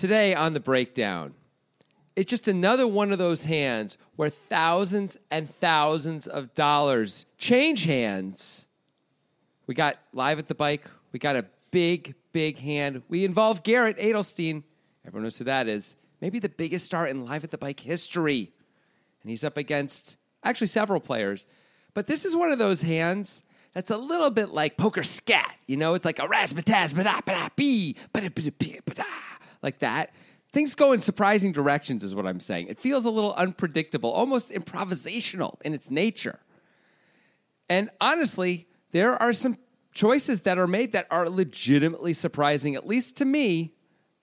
today on the breakdown, it's just another one of those hands where thousands and thousands of dollars change hands. We got live at the bike. We got a big, big hand. We involve Garrett Adelstein. Everyone knows who that is. Maybe the biggest star in live at the bike history. And he's up against actually several players. But this is one of those hands that's a little bit like poker scat. You know, it's like a razzmatazz, ba-da, ba-da, bee, ba-da, ba-da, ba-da, ba-da, like that. Things go in surprising directions, is what I'm saying. It feels a little unpredictable, almost improvisational in its nature. And honestly, there are some choices that are made that are legitimately surprising, at least to me,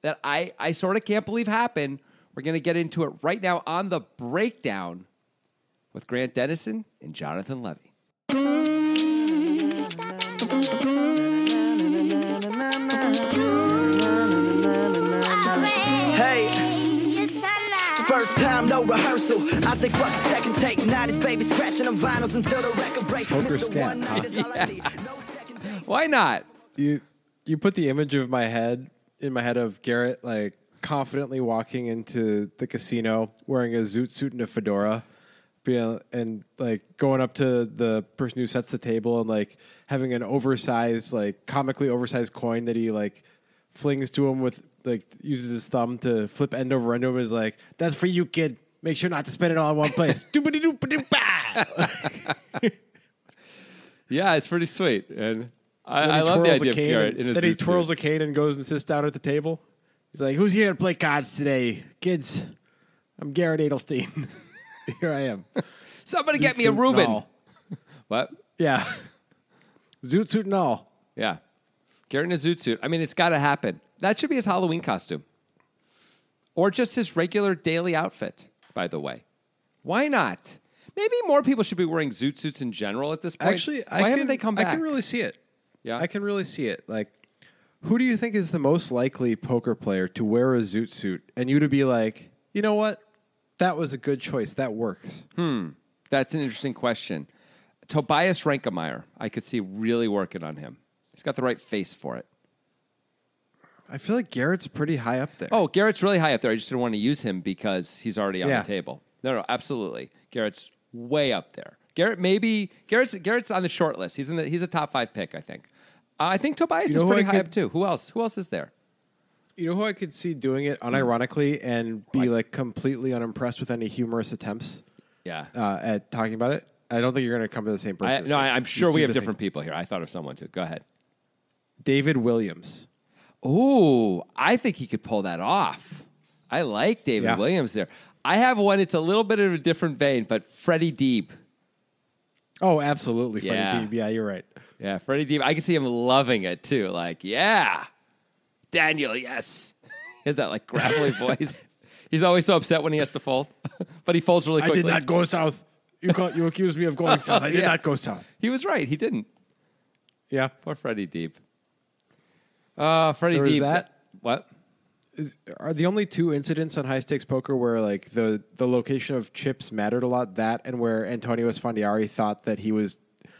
that I, I sort of can't believe happened. We're going to get into it right now on the breakdown with Grant Denison and Jonathan Levy. First time, no rehearsal. I say fuck the second take. Night baby scratching on vinyls until the record breaks. Poker Mr. scat, One night huh? is all I need. No second take. Why not? You you put the image of my head in my head of Garrett like confidently walking into the casino wearing a zoot suit and a fedora, being and like going up to the person who sets the table and like having an oversized like comically oversized coin that he like flings to him with like uses his thumb to flip end over end over is like that's for you kid. Make sure not to spend it all in one place. Doobity-doop-a-doop-bah. Yeah, it's pretty sweet. And I, I love the idea of Garrett and- Then he twirls suit. a cane and goes and sits down at the table. He's like, "Who's here to play cards today, kids? I'm Garrett Adelstein. here I am. Somebody Zoot get me a Reuben. What? Yeah, zoot suit and all. Yeah. Garrett in a zoot suit. I mean, it's got to happen. That should be his Halloween costume. Or just his regular daily outfit, by the way. Why not? Maybe more people should be wearing zoot suits in general at this point. Actually, why I can, haven't they come back? I can really see it. Yeah. I can really see it. Like, who do you think is the most likely poker player to wear a zoot suit and you to be like, you know what? That was a good choice. That works. Hmm, that's an interesting question. Tobias Rankemeyer, I could see really working on him. He's got the right face for it. I feel like Garrett's pretty high up there. Oh, Garrett's really high up there. I just didn't want to use him because he's already on Yeah. the table. No, no, absolutely. Garrett's way up there. Garrett maybe Garrett's Garrett's on the short list. He's in the he's a top five pick, I think. Uh, I think Tobias You know is who pretty I high could- up too. Who else? Who else is there? You know who I could see doing it unironically and be like completely unimpressed with any humorous attempts Yeah. uh, at talking about it? I don't think you're going to come to the same person. I, as no, me. I, I'm You sure we seem have to think- different people here. I thought of someone too. Go ahead. David Williams. Ooh, I think he could pull that off. I like David Yeah. Williams there. I have one. It's a little bit of a different vein, but Freddie Deeb. Oh, absolutely. Freddie Yeah. Deeb. Yeah, you're right. Yeah, Freddie Deeb. I can see him loving it too. Like, yeah, Daniel, yes. Is that like gravelly voice. He's always so upset when he has to fold, but he folds really I did not go south. You call, you accused me of going south. I did Yeah. not go south. He was right. He didn't. Yeah. Poor Freddie Deeb. Uh, Freddie was that. What? Is, are the only two incidents on high stakes poker where like the the location of chips mattered a lot? That and where Antonio Esfandiari thought that he was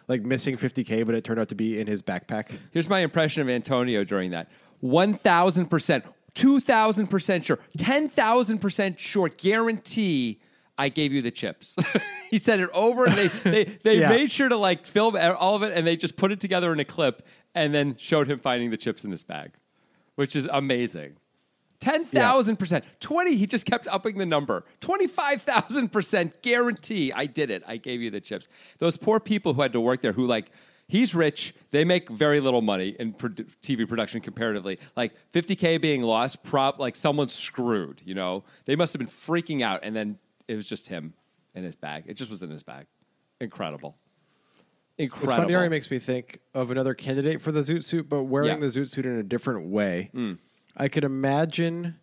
like missing 50k, but it turned out to be in his backpack. Here's my impression of Antonio during that. 1,000%, 2,000% sure, 10,000% sure, guarantee I gave you the chips. he said it over and they, they, they Yeah. made sure to like film all of it and they just put it together in a clip and then showed him finding the chips in his bag, which is amazing. 10,000%. 20, he just kept upping the number. 25,000% guarantee I did it. I gave you the chips. Those poor people who had to work there who like, he's rich. They make very little money in produ- TV production comparatively. Like 50K being lost, prop, like someone's screwed, you know? They must have been freaking out. And then it was just him in his bag. It just was in his bag. Incredible. Incredible. Esfandiari makes me think of another candidate for the zoot suit, but wearing Yeah. The zoot suit in a different way. Hmm. I could imagine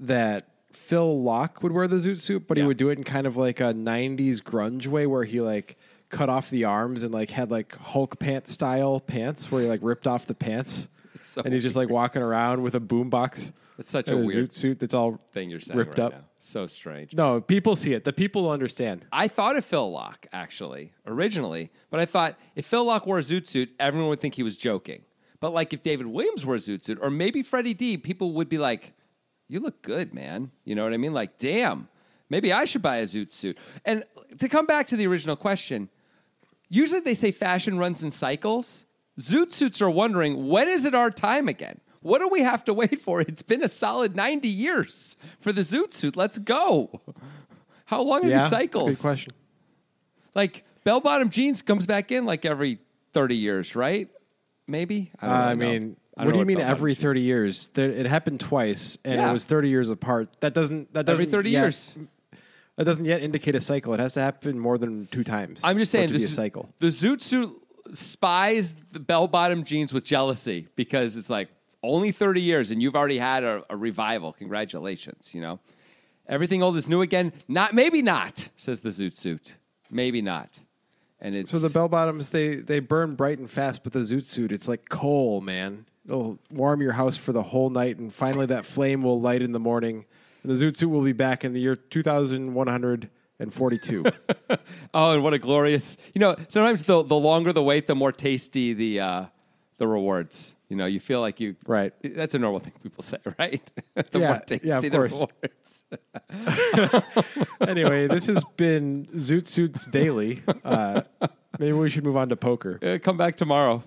that Phil Laak would wear the zoot suit, but Yeah. he would do it in kind of like a '90s grunge way, where he like cut off the arms and like had like Hulk pant style pants, where he like ripped off the pants, So and he's just like walking around with a boombox. It's such a a weird zoot suit that's all thing you're saying ripped right up. now. So strange. No, people see it. The people will understand. I thought of Phil Laak actually originally, but I thought if Phil Laak wore a zoot suit, everyone would think he was joking. But like if David Williams wore a zoot suit, or maybe Freddie D, people would be like, you look good, man. You know what I mean? Like, damn, maybe I should buy a zoot suit. And to come back to the original question, usually they say fashion runs in cycles. Zoot suits are wondering when is it our time again? What do we have to wait for? It's been a solid 90 years for the zoot suit. Let's go. How long are yeah, these cycles? That's a good question. Like bell bottom jeans comes back in like every 30 years, right? Maybe. I, I really know. mean, I what do you mean every jeans- 30 years? It happened twice, and Yeah. it was 30 years apart. That doesn't. That doesn't Every 30 yet- years. That doesn't yet indicate a cycle. It has to happen more than two times. I'm just saying this a cycle. The zoot suit spies the bell bottom jeans with jealousy because it's like only 30 years and you've already had a, a revival. Congratulations, you know. Everything old is new again. Not maybe not, says the zoot suit. Maybe not. And it's So the bell bottoms they they burn bright and fast, but the zoot suit it's like coal, man. It'll warm your house for the whole night, and finally that flame will light in the morning, and the zoot suit will be back in the year two thousand one hundred and forty-two. Oh, and what a glorious! You know, sometimes the the longer the wait, the more tasty the uh, the rewards. You know, you feel like you Right. That's a normal thing people say, right? the Yeah, more tasty yeah, of the course. anyway, this has been Zoot Suits Daily. Uh, maybe we should move on to poker. Uh, come back tomorrow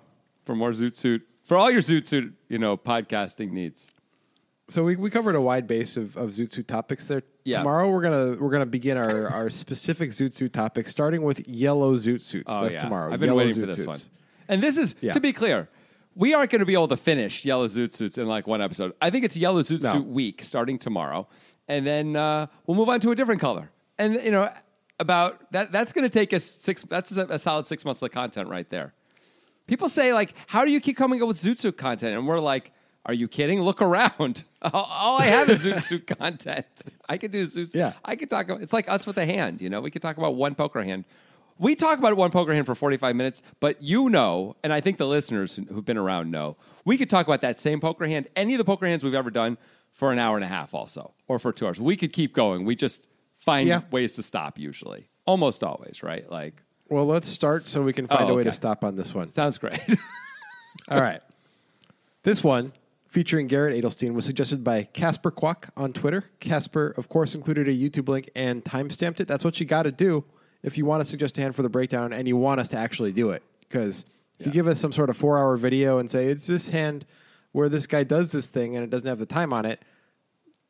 for more Zoot Suit for all your Zoot Suit, you know, podcasting needs. So we, we covered a wide base of, of Zoot Suit topics there. Yeah. Tomorrow we're gonna we're gonna begin our, our specific Zoot Suit topic, starting with yellow Zoot Suits. That's tomorrow. Oh, I've been Yellow waiting Zoot for this Suits. one. And this is Yeah. to be clear, we aren't going to be able to finish Yellow Zoot Suits in like one episode. I think it's Yellow Zoot No. Suit week starting tomorrow, and then uh, we'll move on to a different color. And you know, about that that's going to take us six. That's a, a solid six months of content right there. People say like, "How do you keep coming up with Zoot Suit content?" And we're like, "Are you kidding? Look around. all, I have is Zoot Suit content. I could do Zoot. Yeah. I could talk. About, it's like us with a hand. You know, we could talk about one poker hand. We talk about one poker hand for forty five minutes, but you know, and I think the listeners who- who've been around know, we could talk about that same poker hand, any of the poker hands we've ever done, for an hour and a half, also, or for two hours. We could keep going. We just find Yeah. ways to stop. Usually, almost always, right? Like, Well, let's start so we can find Oh, a way to stop on this one. sounds great. All right. This one, featuring Garrett Adelstein, was suggested by Casper Quack on Twitter. Casper, of course, included a YouTube link and timestamped it. That's what you got to do if you want to suggest a hand for the breakdown and you want us to actually do it. Because if you give us some sort of four hour video and say, it's this hand where this guy does this thing and it doesn't have the time on it,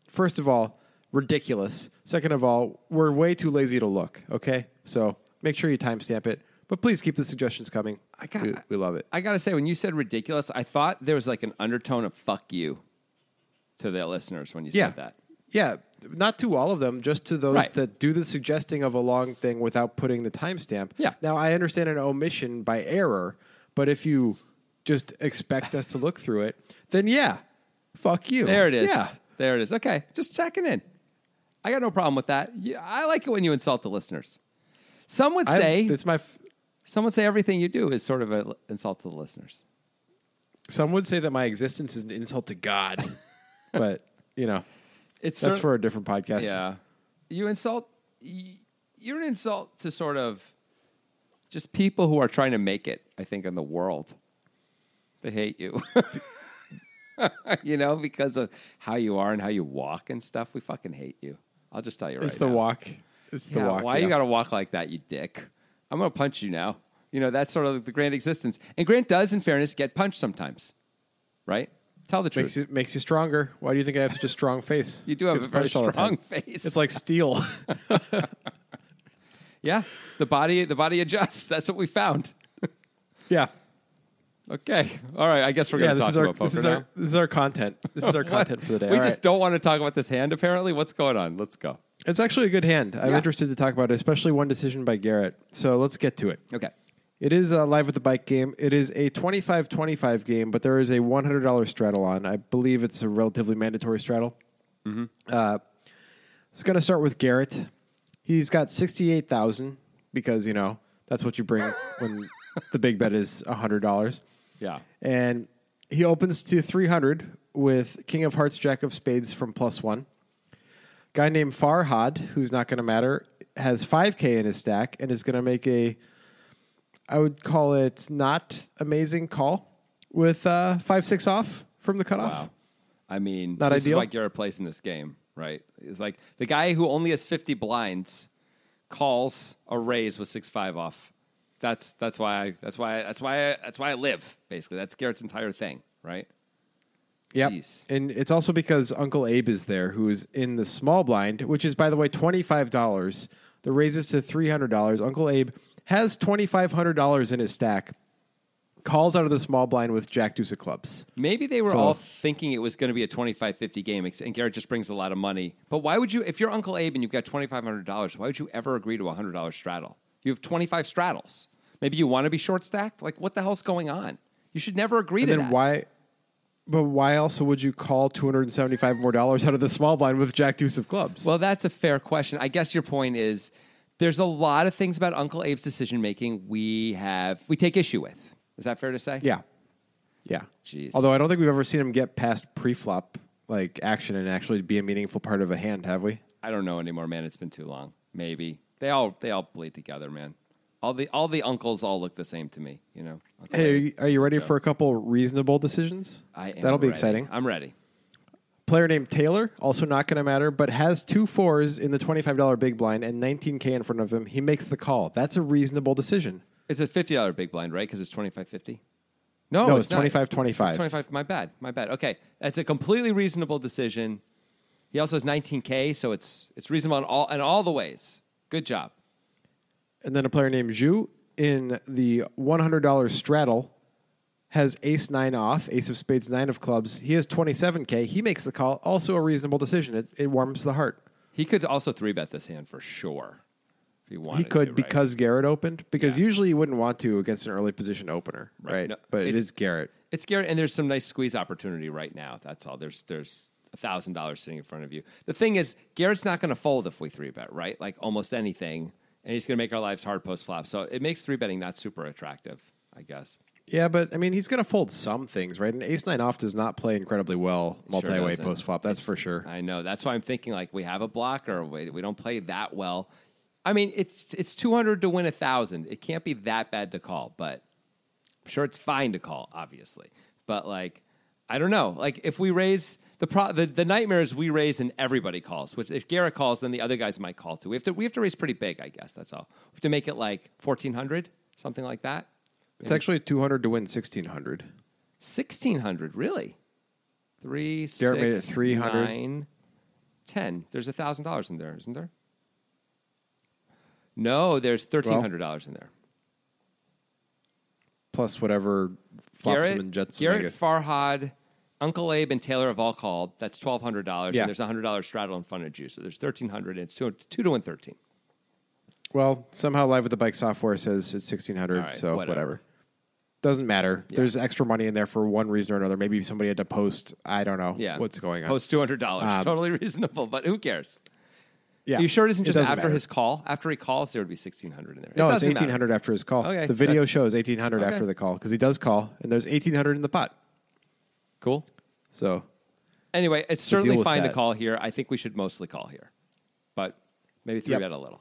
first of all, ridiculous. Second of all, we're way too lazy to look, okay? So make sure you timestamp it. But please keep the suggestions coming. I got- we, we love it. I gotta say, when you said ridiculous, I thought there was like an undertone of "fuck you" to the listeners when you Yeah. said that. Yeah, not to all of them, just to those Right. that do the suggesting of a long thing without putting the timestamp. Yeah. Now I understand an omission by error, but if you just expect us to look through it, then yeah, fuck you. There it is. Yeah. There it is. Okay, just checking in. I got no problem with that. Yeah, I like it when you insult the listeners. Some would I- say, it's my. f- some would say everything you do is sort of an insult to the listeners. Some would say that my existence is an insult to God, but you know It's that's for a different podcast. yeah. You insult. You're an insult to sort of just people who are trying to make it. I think in the world, they hate you. you know, because of how you are and how you walk and stuff. We fucking hate you. I'll just tell you right now. It's the now. walk. It's the walk. why yeah. you got to walk like that, you dick? I'm going to punch you now. You know, that's sort of the Grant existence. And Grant does, in fairness, get punched sometimes, right? Tell the truth. makes you makes you stronger. Why do you think I have such a strong face? you do have a very punched all the strong face. It's like steel. yeah, the body, the body adjusts. That's what we found. yeah. Okay, all right. I guess we're Yeah, going to talk is our about poker this is now. our this is our content. This is our content for the day. We All just right. don't want to talk about this hand. Apparently, what's going on? Let's go. It's actually a good hand. I'm Yeah. interested to talk about it, especially one decision by Garrett. So let's get to it. Okay. It is a live with the bike game. It is a 25-25 game, but there is a $100 straddle on. I believe it's a relatively mandatory straddle. Mm-hmm. Uh, it's going to start with Garrett. He's got 68,000 because, you know, that's what you bring when the big bet is $100. Yeah. And he opens to 300 with King of Hearts, Jack of Spades from plus one. Guy named Farhad, who's not going to matter, has 5K in his stack and is going to make a, I would call it not amazing call with uh, 5 6 off from the cutoff. Wow. I mean, Not this ideal? is why Garrett plays in this game, right? It's like the guy who only has 50 blinds calls a raise with six five off. That's that's why I, that's why that's why I, that's why I live. Basically, that's Garrett's entire thing, right? Jeez. And it's also because Uncle Abe is there, who is in the small blind, which is, by the way, $25. The raises to $300. Uncle Abe has $2,500 in his stack, calls out of the small blind with Jack Deuce of clubs. Maybe they were So- all thinking it was going to be a 25-50 game, ex- and Garrett just brings a lot of money. But why would you, if you're Uncle Abe and you've got $2,500, why would you ever agree to a $100 straddle? You have 25 straddles. Maybe you want to be short stacked? Like, what the hell's going on? You should never agree And to then that. why? But why also would you call two hundred and seventy-five more dollars out of the small blind with Jack Deuce of clubs? Well, that's a fair question. I guess your point is there's a lot of things about Uncle Abe's decision making we have we take issue with. Is that fair to say? yeah, yeah. Jeez. Although I don't think we've ever seen him get past pre-flop like action and actually be a meaningful part of a hand, have we? I don't know anymore, man. It's been too long. Maybe they all they all bleed together, man. All the all the uncles all look the same to me. You know. Uncle Hey, are you, are you ready for a couple reasonable decisions? I am That'll be ready. exciting. I'm ready. Player named Taylor, also not going to matter, but has two fours in the twenty-five dollar big blind and nineteen k in front of him. He makes the call. That's a reasonable decision. It's a fifty dollar big blind, right? Because it's twenty five fifty. No, No, it's it's 25 25. 25. My bad. My bad. Okay, that's a completely reasonable decision. He also has nineteen k, so it's it's reasonable in all in all the ways. Good job. And then a player named Zhu in the one hundred dollar straddle has ace nine off, ace of spades, nine of clubs. He has twenty seven k. He makes the call. Also a reasonable decision. It, it warms the heart. He could also three bet this hand for sure if he wanted. He could to, right? because Garrett opened. Because Yeah. usually you wouldn't want to against an early position opener, Right. right? No, but it it's- is Garrett. it's Garrett, and there's some nice squeeze opportunity right now. That's all. There's there's a thousand dollars sitting in front of you. The thing is, Garrett's not going to fold if we three bet, right? Like almost anything, and he's going to make our lives hard post flop. So it makes three betting not super attractive, I guess. Yeah, but I mean, he's going to fold some things, right? An ace nine off does not play incredibly well multi way doesn't. post flop. That's for sure. I know. That's why I'm thinking like we have a blocker. We, we don't play that well. I mean, it's it's 200 to win a thousand. It can't be that bad to call, but I'm sure it's fine to call, obviously. But like, I don't know. Like if we raise the pro, the, the nightmare is we raise and everybody calls. Which if Garrett calls, then the other guys might call too. We have to we have to raise pretty big. I guess that's all. We have to make it like 1400, something like that. It's actually two hundred to win sixteen hundred. 1600, really? Three, Garrett made it six, 300. nine, 10. There's $1,000 in there, isn't there? No, there's $1,300 in there. plus whatever flops Garrett, and jets. Garrett. Farhad, Uncle Abe, and Taylor have all called. That's $1,200. Yeah. And there's a $100 straddle in front of you. So there's 1300 and it's two, two to win 13. Well, somehow Live with the Bike software says it's sixteen hundred, All right, so whatever. whatever. Doesn't matter. There's extra money in there for one reason or another. Maybe somebody had to post. I don't know Yeah. what's going on. Post $200. Um, totally reasonable, but who cares? yeah, Are you sure it isn't just doesn't after matter. his call? After he calls, there would be 1600 in there. No, it it's doesn't matter. eighteen hundred after his call. Okay, the video that's- shows eighteen hundred Okay. after the call because he does call, and there's eighteen hundred in the pot. Cool. So Anyway, it's certainly with fine to that. call here. I think we should mostly call here, but maybe three Yep. bet a little.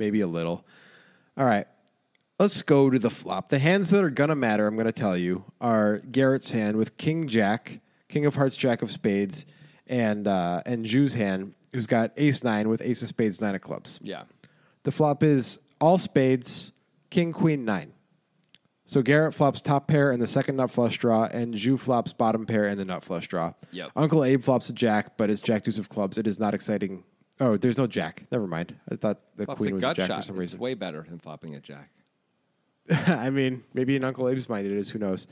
Maybe a little. All right. Let's go to the flop. The hands that are going to matter, I'm going to tell you, are Garrett's hand with King Jack, King of Hearts, Jack of Spades, and uh, and Zhu's hand, who's got Ace Nine with Ace of Spades, Nine of Clubs. Yeah. The flop is all spades, King, Queen, Nine. So Garrett flops top pair and the second nut flush draw, and Ju flops bottom pair and the nut flush draw. Yep. Uncle Abe flops a jack, but it's Jack Deuce of clubs. It is not exciting. Oh, there's no jack. Never mind. I thought the Flops queen a was gut jack shot. for some reason. It's way better than flopping a jack. I mean, maybe in Uncle Abe's mind it is. Who knows?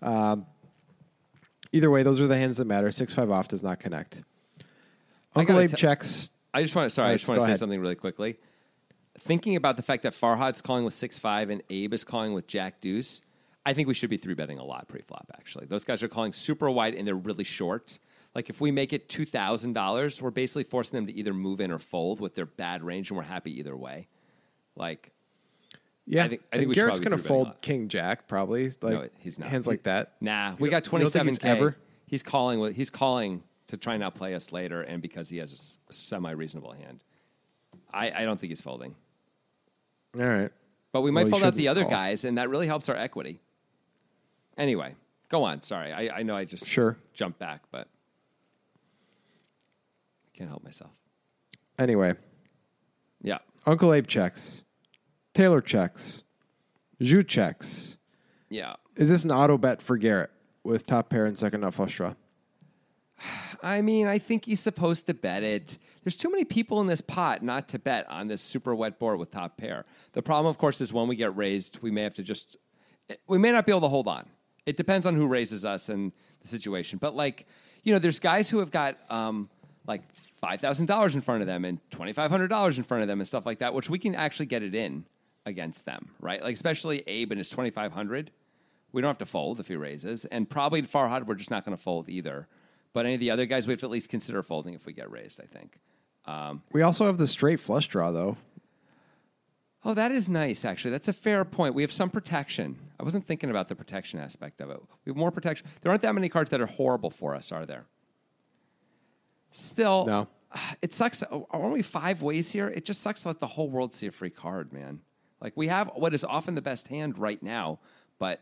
Um, either way, those are the hands that matter. Six five off does not connect. Uncle Abe te- checks. I just want to. Sorry, I just want to say ahead. something really quickly. Thinking about the fact that Farhad's calling with six five and Abe is calling with Jack Deuce, I think we should be three betting a lot pre flop. Actually, those guys are calling super wide and they're really short. Like if we make it two thousand dollars, we're basically forcing them to either move in or fold with their bad range, and we're happy either way. Like Yeah, I think- I think Garrett's going to fold. King Jack probably. Like no, he's not hands like that. Nah, we got twenty seven he's k. ever? He's calling with he's calling to try and outplay us later, and because he has a semi reasonable hand, I, I don't think he's folding. All right. But we might Well, fold out the other call. guys, and that really helps our equity. Anyway, Go on. Sorry, I, I know I just Sure. jumped back, but can't help myself. Anyway, Yeah. Uncle Abe checks, Taylor checks, Zhu checks. Yeah. Is this an auto bet for Garrett with top pair and second nut flush draw? I mean, I think he's supposed to bet it. There's too many people in this pot not to bet on this super wet board with top pair. The problem, of course, is when we get raised, we may have to just, we may not be able to hold on. It depends on who raises us and the situation. But like, you know, there's guys who have got um, like five thousand dollars in front of them and twenty five hundred dollars in front of them and stuff like that, which we can actually get it in against them, right? Like especially Abe and his twenty five hundred. We don't have to fold if he raises, and probably Farhad, we're just not going to fold either. But any of the other guys, we have to at least consider folding if we get raised. I think. Um, We also have the straight flush draw though. oh, that is nice. Actually, that's a fair point. We have some protection. I wasn't thinking about the protection aspect of it. We have more protection. There aren't that many cards that are horrible for us, are there? Still, No. it sucks. Uh, aren't we five ways here? It just sucks to let the whole world see a free card, man. Like we have what is often the best hand right now, but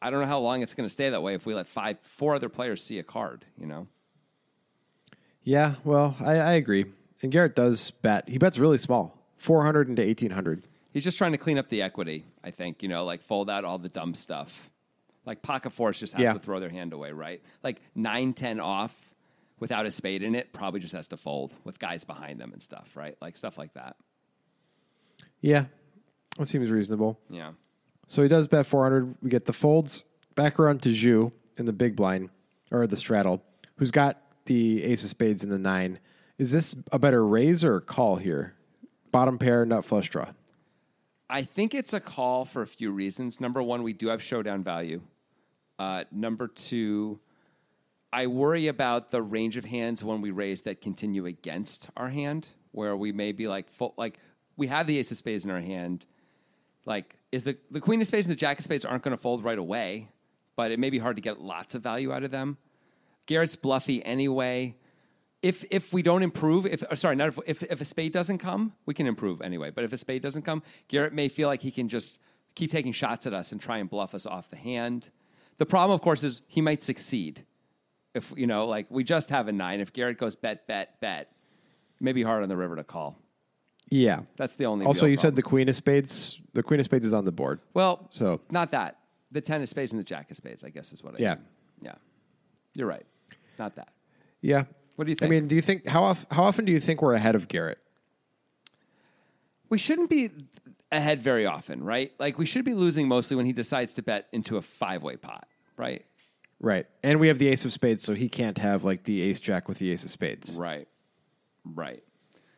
I don't know how long it's going to stay that way if we let five, four other players see a card. You know, Yeah, well, I, I agree. And Garrett does bet. He bets really small, four hundred into eighteen hundred. he's just trying to clean up the equity. I think you know, like fold out all the dumb stuff. Like pocket force just has Yeah. to throw their hand away, right? Like nine ten off without a spade in it, probably just has to fold with guys behind them and stuff, right? Like stuff like that. Yeah, that seems reasonable. Yeah. So he does bet 400. We get the folds back around to Zhu in the big blind or the straddle, who's got the ace of spades in the nine. Is this a better raise or call here? Bottom pair, nut flush draw. I think it's a call for a few reasons. Number one, we do have showdown value. Uh, number two, I worry about the range of hands when we raise that continue against our hand, where we may be like full, like we have the ace of spades in our hand. Like, is the the queen of spades and the jack of spades aren't going to fold right away, but it may be hard to get lots of value out of them. Garrett's bluffy anyway. If if we don't improve, if or sorry, not if, if if a spade doesn't come, we can improve anyway. But if a spade doesn't come, Garrett may feel like he can just keep taking shots at us and try and bluff us off the hand. The problem, of course, is he might succeed. If you know, like we just have a nine. If Garrett goes bet, bet, bet, maybe hard on the river to call. Yeah. That's the only. Also, you said the queen of spades. The queen of spades is on the board. well, So not that the ten of spades and the jack of spades. I guess is what. I Yeah. mean. yeah, you're right. Not that. yeah. What do you think? I mean, do you think how often, how often do you think we're ahead of Garrett? we shouldn't be ahead very often, right? Like we should be losing mostly when he decides to bet into a five-way pot, right? Right. And we have the ace of spades, so he can't have like the ace jack with the ace of spades. Right. Right.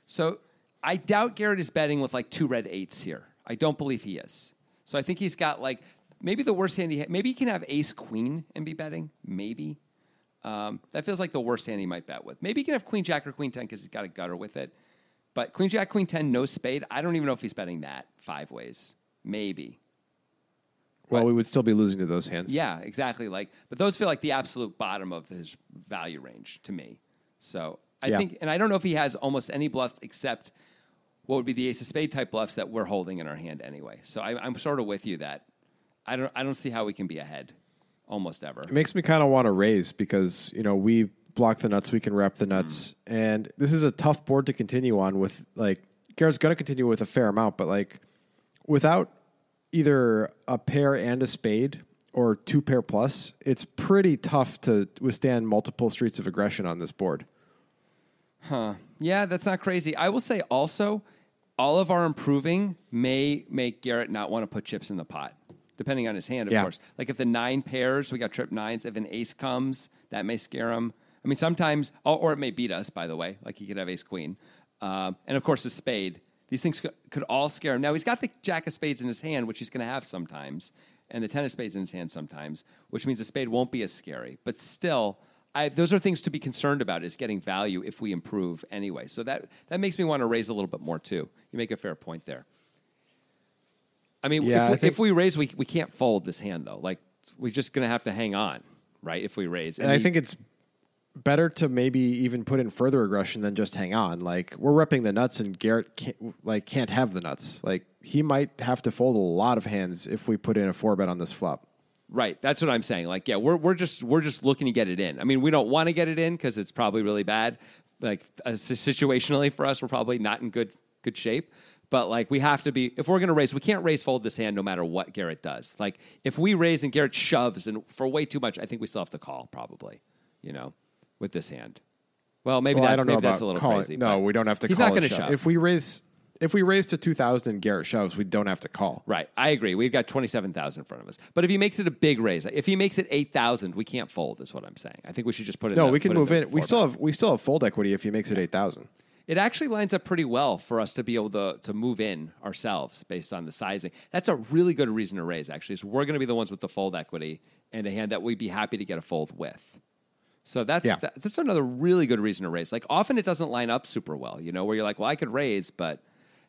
So I doubt Garrett is betting with like two red eights here. I don't believe he is. So I think he's got like maybe the worst hand he ha- maybe he can have ace queen and be betting. Maybe. Um, that feels like the worst hand he might bet with. Maybe he can have queen jack or queen 10 because he's got a gutter with it. But queen jack, queen 10, no spade. I don't even know if he's betting that five ways. Maybe. Well, But- we would still be losing to those hands. Yeah, exactly. Like, but those feel like the absolute bottom of his value range to me. So I Yeah. think, and I don't know if he has almost any bluffs except what would be the ace of spade type bluffs that we're holding in our hand anyway. So I, I'm sort of with you that I don't, I don't see how we can be ahead almost ever. It makes me kind of want to raise because, you know, we block the nuts, we can wrap the nuts. Mm. And this is a tough board to continue on with. Like, Garrett's going to continue with a fair amount, but like, without either a pair and a spade or two pair plus, it's pretty tough to withstand multiple streets of aggression on this board. Huh. Yeah, that's not crazy. I will say also, all of our improving may make Garrett not want to put chips in the pot, depending on his hand, of Yeah. course. Like if the nine pairs, we got trip nines. If an ace comes, that may scare him. I mean, sometimes, or, it may beat us, by the way. Like he could have ace queen. Um, and of course, a spade. These things could, all scare him. Now, he's got the jack of spades in his hand, which he's going to have sometimes, and the ten of spades in his hand sometimes, which means the spade won't be as scary. But still, I, those are things to be concerned about is getting value if we improve anyway. So that, that makes me want to raise a little bit more too. You make a fair point there. I mean, Yeah, if, I we, think- if we raise, we, we can't fold this hand though. Like we're just going to have to hang on, right? If we raise, And I he- think it's better to maybe even put in further aggression than just hang on. Like we're repping the nuts, and Garrett can't, like can't have the nuts. Like he might have to fold a lot of hands if we put in a four bet on this flop. Right. That's what I'm saying. Like, yeah, we're we're just we're just looking to get it in. I mean, we don't want to get it in because it's probably really bad. Like uh, situationally for us, we're probably not in good good shape. But like, we have to be if we're to raise, we can't raise fold this hand no matter what Garrett does. Like, if we raise and Garrett shoves and for way too much, I think we still have to call probably. You know, with this hand. Well, maybe Well, that's, I don't know maybe that's a little calling. crazy. no, we don't have to. He's call not going to shove. If we raise, if we raise to two thousand and Garrett shoves, we don't have to call. Right, I agree. We've got twenty seven thousand in front of us. But if he makes it a big raise, if he makes it eight thousand, we can't fold. Is what I'm saying. I think we should just put it. No, in the- we can move the in. We still have we still have fold equity if he makes it eight thousand. It actually lines up pretty well for us to be able to to move in ourselves based on the sizing. That's a really good reason to raise. Actually, is we're going to be the ones with the fold equity and a hand that we'd be happy to get a fold with. So that's Yeah. that- that's another really good reason to raise. Like often it doesn't line up super well, you know, where you're like, well, I could raise, but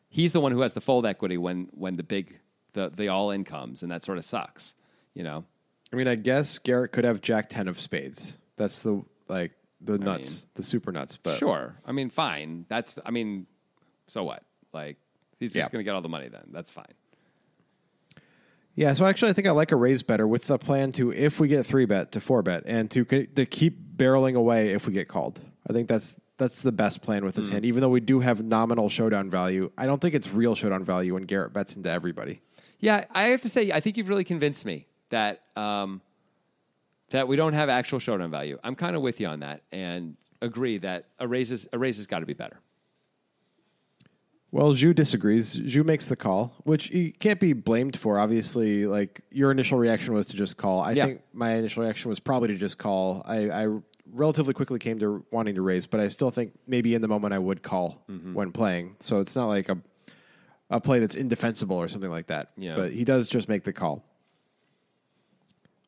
he's the one who has the fold equity when when the big the the all in comes, and that sort of sucks, you know. I mean, I guess Garrett could have Jack ten of spades. That's the like the nuts, the super nuts. But Sure. I mean, fine. That's, I mean, so what? Like, he's just Yeah. going to get all the money then. That's fine. Yeah, so actually, I think I like a raise better with the plan to if we get three bet to four bet and to to keep barreling away if we get called. I think that's that's the best plan with this hand. Even though we do have nominal showdown value, I don't think it's real showdown value when Garrett bets into everybody. Yeah, I have to say, I think you've really convinced me that um, that we don't have actual showdown value. I'm kind of with you on that and agree that a raise is, a raise has got to be better. Well, Zhu disagrees. Zhu makes the call, which he can't be blamed for. Obviously, like your initial reaction was to just call. I Yeah. think my initial reaction was probably to just call. I, I relatively quickly came to wanting to raise, but I still think maybe in the moment I would call Mm-hmm. when playing. So it's not like a a play that's indefensible or something like that. Yeah. But he does just make the call,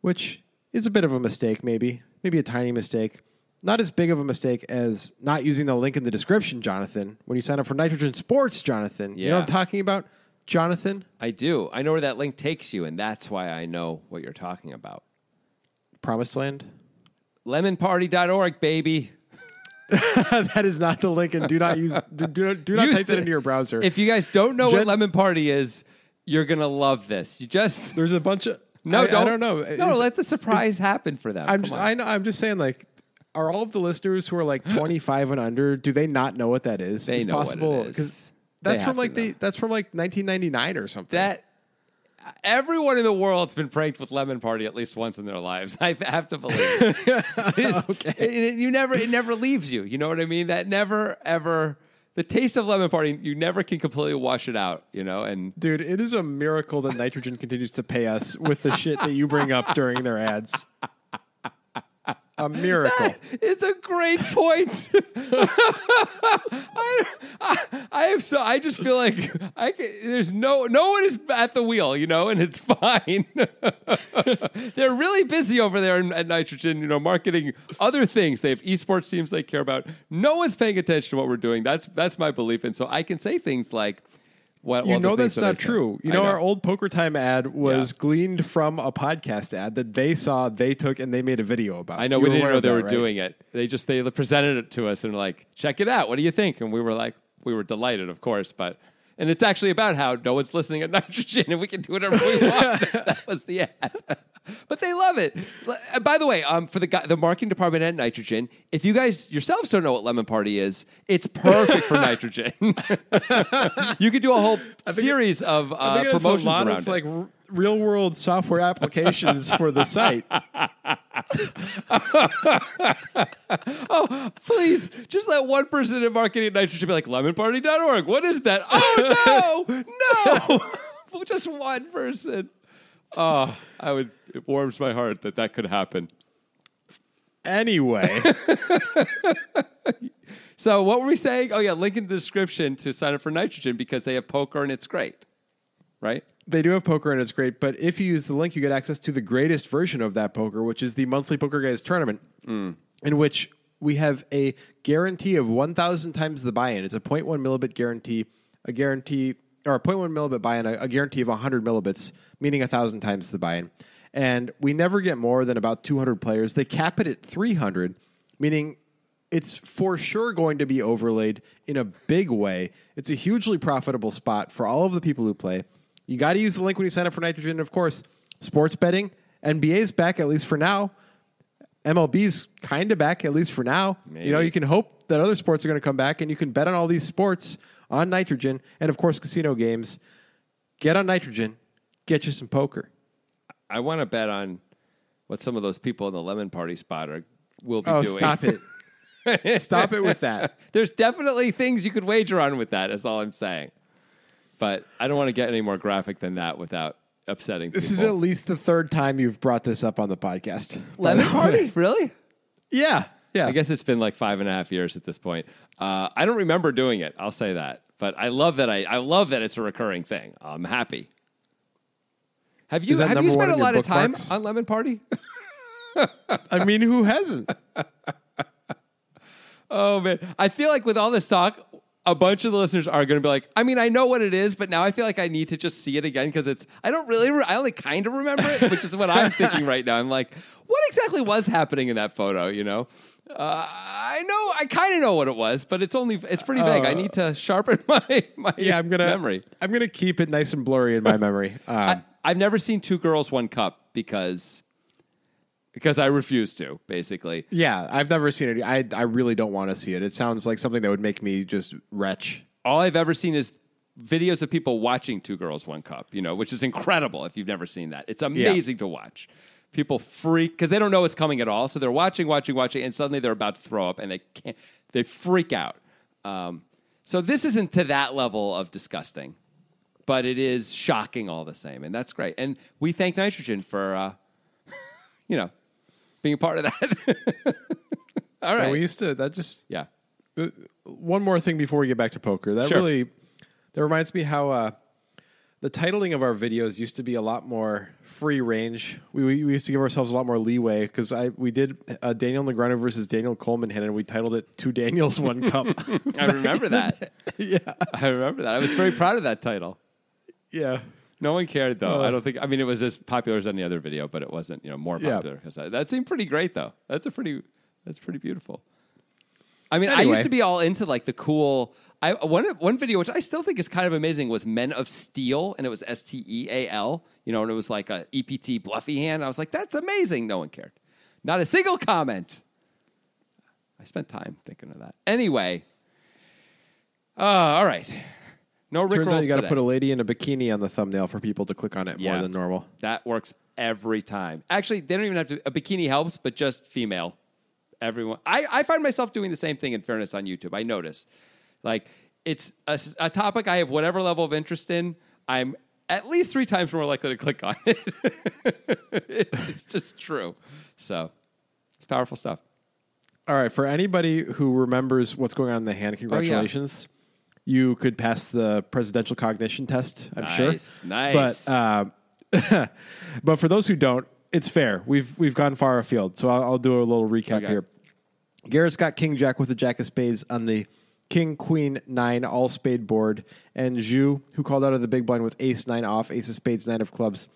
which is a bit of a mistake, maybe, maybe a tiny mistake. Not as big of a mistake as not using the link in the description, Jonathan. When you sign up for Nitrogen Sports, Jonathan, you know Yeah. what I'm talking about, Jonathan. I do. I know where that link takes you, and that's why I know what you're talking about. Promised Land. Lemonparty.org, baby. that is not the link, and do not use do, do not, do not Use type that the- into your browser. If you guys don't know what Lemon Party is, you're going to love this. You just. There's a bunch of No, I, don't, I don't know. No, let the surprise happen for them. I'm Come just, on. I know. I'm just saying, like, are all of the listeners who are like 25 and under? Do they not know what that is? They it's know what it possible because that's have from like the that's from like 1999 or something. that everyone in the world's been pranked with lemon party at least once in their lives. I have to believe. Okay. it- it- you never it never leaves you. You know what I mean? That never ever the taste of lemon party. You never can completely wash it out. You know, and Dude, it is a miracle that Nitrogen continues to pay us with the shit that you bring up during their ads. A miracle. it's a great point. I, I, I have so I just feel like I can, there's no no one is at the wheel, you know, and it's fine. They're really busy over there at Nitrogen, you know, marketing other things. They have esports teams they care about. No one's paying attention to what we're doing. That's that's my belief, and so I can say things like. What, You know that's that not true. You I know, our old Poker Time ad was Yeah. gleaned from a podcast ad that they saw, they took, and they made a video about. I know You we didn't know they that, were right? doing it. They just they presented it to us and were like, check it out. What do you think? And we were like, we were delighted, of course, but and it's actually about how no one's listening at nitrogen and we can do whatever we want. that was the ad. But they love it. Uh, By the way, um, for the guy, the marketing department at Nitrogen, if you guys yourselves don't know what Lemon Party is, it's perfect for Nitrogen. you could do a whole series of I uh, think it's promotions around of it. like real world software applications for the site. Oh, please, just let one person in marketing at Nitrogen be like, lemonparty.org. What is that? Oh, no, no. just one person. Oh, I would, it warms my heart that that could happen. Anyway, So, what were we saying? Oh, yeah, link in the description to sign up for Nitrogen because they have poker and it's great. Right? They do have poker and it's great, but if you use the link, you get access to the greatest version of that poker, which is the monthly Poker Guys tournament, Mm. in which we have a guarantee of 1,000 times the buy in. It's a 0.1 millibit guarantee, a guarantee, or a 0.1 millibit buy in, a, a guarantee of 100 millibits, meaning 1,000 times the buy in. And we never get more than about 200 players. They cap it at 300, meaning it's for sure going to be overlaid in a big way. It's a hugely profitable spot for all of the people who play. You got to use the link when you sign up for Nitrogen. And of course, sports betting NBA's back at least for now. MLB's kind of back at least for now. You know, you can hope that other sports are going to come back, and you can bet on all these sports on nitrogen, and of course, casino games. Get on nitrogen, get you some poker. I want to bet on what some of those people in the lemon party spot are will be Oh, doing. stop it! stop it with that. There's definitely things you could wager on with that. Is all I'm saying. But I don't want to get any more graphic than that without upsetting. This is at least the third time you've brought this up on the podcast. lemon party, really? Yeah, yeah. I guess it's been like five and a half years at this point. Uh, I don't remember doing it. I'll say that, but I love that. I, I love that it's a recurring thing. I'm happy. Have you have you spent a lot of time bookmarks? on Lemon Party? I mean, who hasn't? Oh man, I feel like with all this talk, a bunch of the listeners are going to be like, I mean, I know what it is, but now I feel like I need to just see it again because it's. I don't really. Re- I only kind of remember it, which is what I'm thinking right now. I'm like, what exactly was happening in that photo? You know, uh, I know, I kind of know what it was, but it's only. It's pretty vague. I need to sharpen my my Yeah, I'm gonna memory. I'm gonna keep it nice and blurry in my memory. Um, I, I've never seen two girls, one cup because because I refuse to. Basically, yeah, I've never seen it. I I really don't want to see it. It sounds like something that would make me just retch. all I've ever seen is videos of people watching Two Girls One Cup, you know, which is incredible if you've never seen that. It's amazing to watch. People freak because they don't know it's coming at all, so they're watching, watching, watching, and suddenly they're about to throw up and they can't. They freak out. Um, so this isn't to that level of disgusting, but it is shocking all the same, and that's great. And we thank Nitrogen for, uh, you know, being a part of that. all right, And we used to that just yeah. uh, one more thing before we get back to poker. That Sure. really that reminds me how uh, the titling of our videos used to be a lot more free range. We, we, we used to give ourselves a lot more leeway because I we did uh, Daniel Negreanu versus Daniel Colman hit, and we titled it Two Daniels, One Cup. I remember that. yeah, I remember that. I was very proud of that title. yeah. No one cared though. I don't think. I mean, it was as popular as any other video, but it wasn't. You know, more Yeah. popular. 'Cause I- That seemed pretty great though. That's a pretty. That's pretty beautiful. I mean, I Anyway. used to be all into like the cool. I one one video which I still think is kind of amazing was Men of Steel, and it was S T E A L. You know, and it was like a EPT bluffy hand. I was like, that's amazing. No one cared. Not a single comment. I spent time thinking of that. Anyway. Uh, all right. No Rick Turns out you got to put a lady in a bikini on the thumbnail for people to click on it Yeah. more than normal. That works every time. Actually, they don't even have to. A bikini helps, but just female. Everyone. I, I find myself doing the same thing in fairness on YouTube. I notice. Like, it's a, a topic I have whatever level of interest in. I'm at least three times more likely to click on it. it's just true. So, it's powerful stuff. All right, for anybody who remembers what's going on in the hand, oh, congratulations. You could pass the presidential cognition test, I'm sure. Nice, nice. But uh, but for those who don't, it's fair. We've we've gone far afield, so I'll, I'll do a little recap Okay. here. Garrett's got King Jack with the Jack of Spades on the King Queen Nine All Spade board, and Zhu, who called out of the big blind with Ace Nine off, Ace of Spades, Nine of Clubs,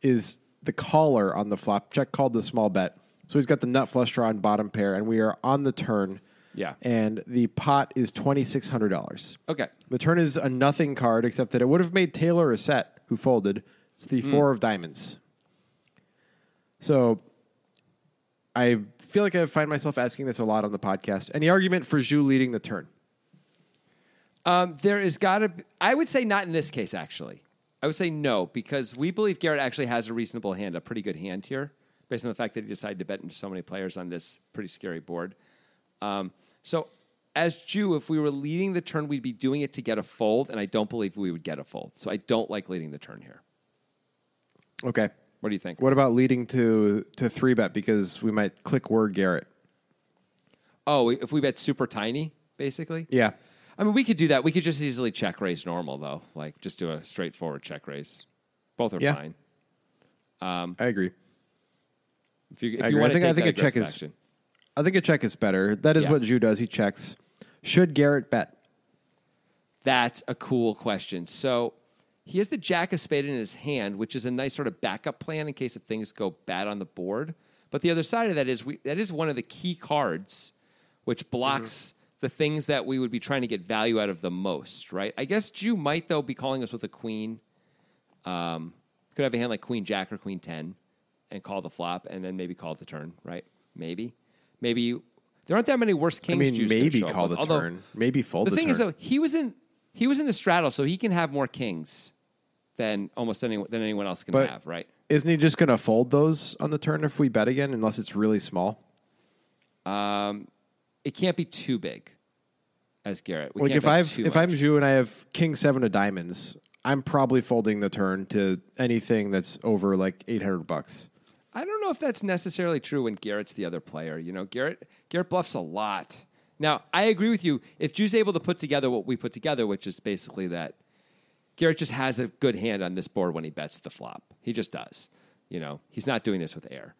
is the caller on the flop. Check called the small bet, so he's got the nut flush draw and bottom pair, and we are on the turn. Yeah. and the pot is twenty six hundred dollars. Okay. The turn is a nothing card, except that it would have made Taylor a set who folded. It's the four of diamonds. So I feel like I find myself asking this a lot on the podcast. Any argument for Zhu leading the turn? Um, there is got to. I would say not in this case. Actually, I would say no because we believe Garrett actually has a reasonable hand, a pretty good hand here, based on the fact that he decided to bet into so many players on this pretty scary board. Um, so, as Zhu, if we were leading the turn, we'd be doing it to get a fold, and I don't believe we would get a fold. So, I don't like leading the turn here. Okay. What do you think? What about leading to to three bet because we might click word Garrett? Oh, if we bet super tiny, basically. Yeah. I mean, we could do that. We could just easily check raise normal though, like just do a straightforward check raise. Both are Yeah. fine. I agree. If you if I you agree. I want to think- I take think that a check is- action. I think a check is better. That is Yeah. what Zhu does. He checks. Should Garrett bet? That's a cool question. So he has the jack of spade in his hand, which is a nice sort of backup plan in case if things go bad on the board. But the other side of that is we, that is one of the key cards, which blocks the things that we would be trying to get value out of the most, right? I guess Zhu might though be calling us with a queen. Um, could have a hand like queen jack or queen ten, and call the flop, and then maybe call the turn, right? Maybe, maybe there aren't that many worse kings. I mean, maybe call the Although, turn. Maybe fold The turn. the, thing turn. is, though, he was in he was in the straddle, so he can have more kings than almost anyone than anyone else can But- have, right? Isn't he just going to fold those on the turn if we bet again, unless it's really small? Um, it can't be too big as Garrett. We like if I've if much. I'm Zhu and I have King Seven of Diamonds, I'm probably folding the turn to anything that's over like eight hundred bucks. I don't know if that's necessarily true when Garrett's the other player. You know, Garrett Garrett bluffs a lot. Now, I agree with you. If Drew's able to put together what we put together, which is basically that Garrett just has a good hand on this board when he bets the flop. He just does. You know, he's not doing this with air.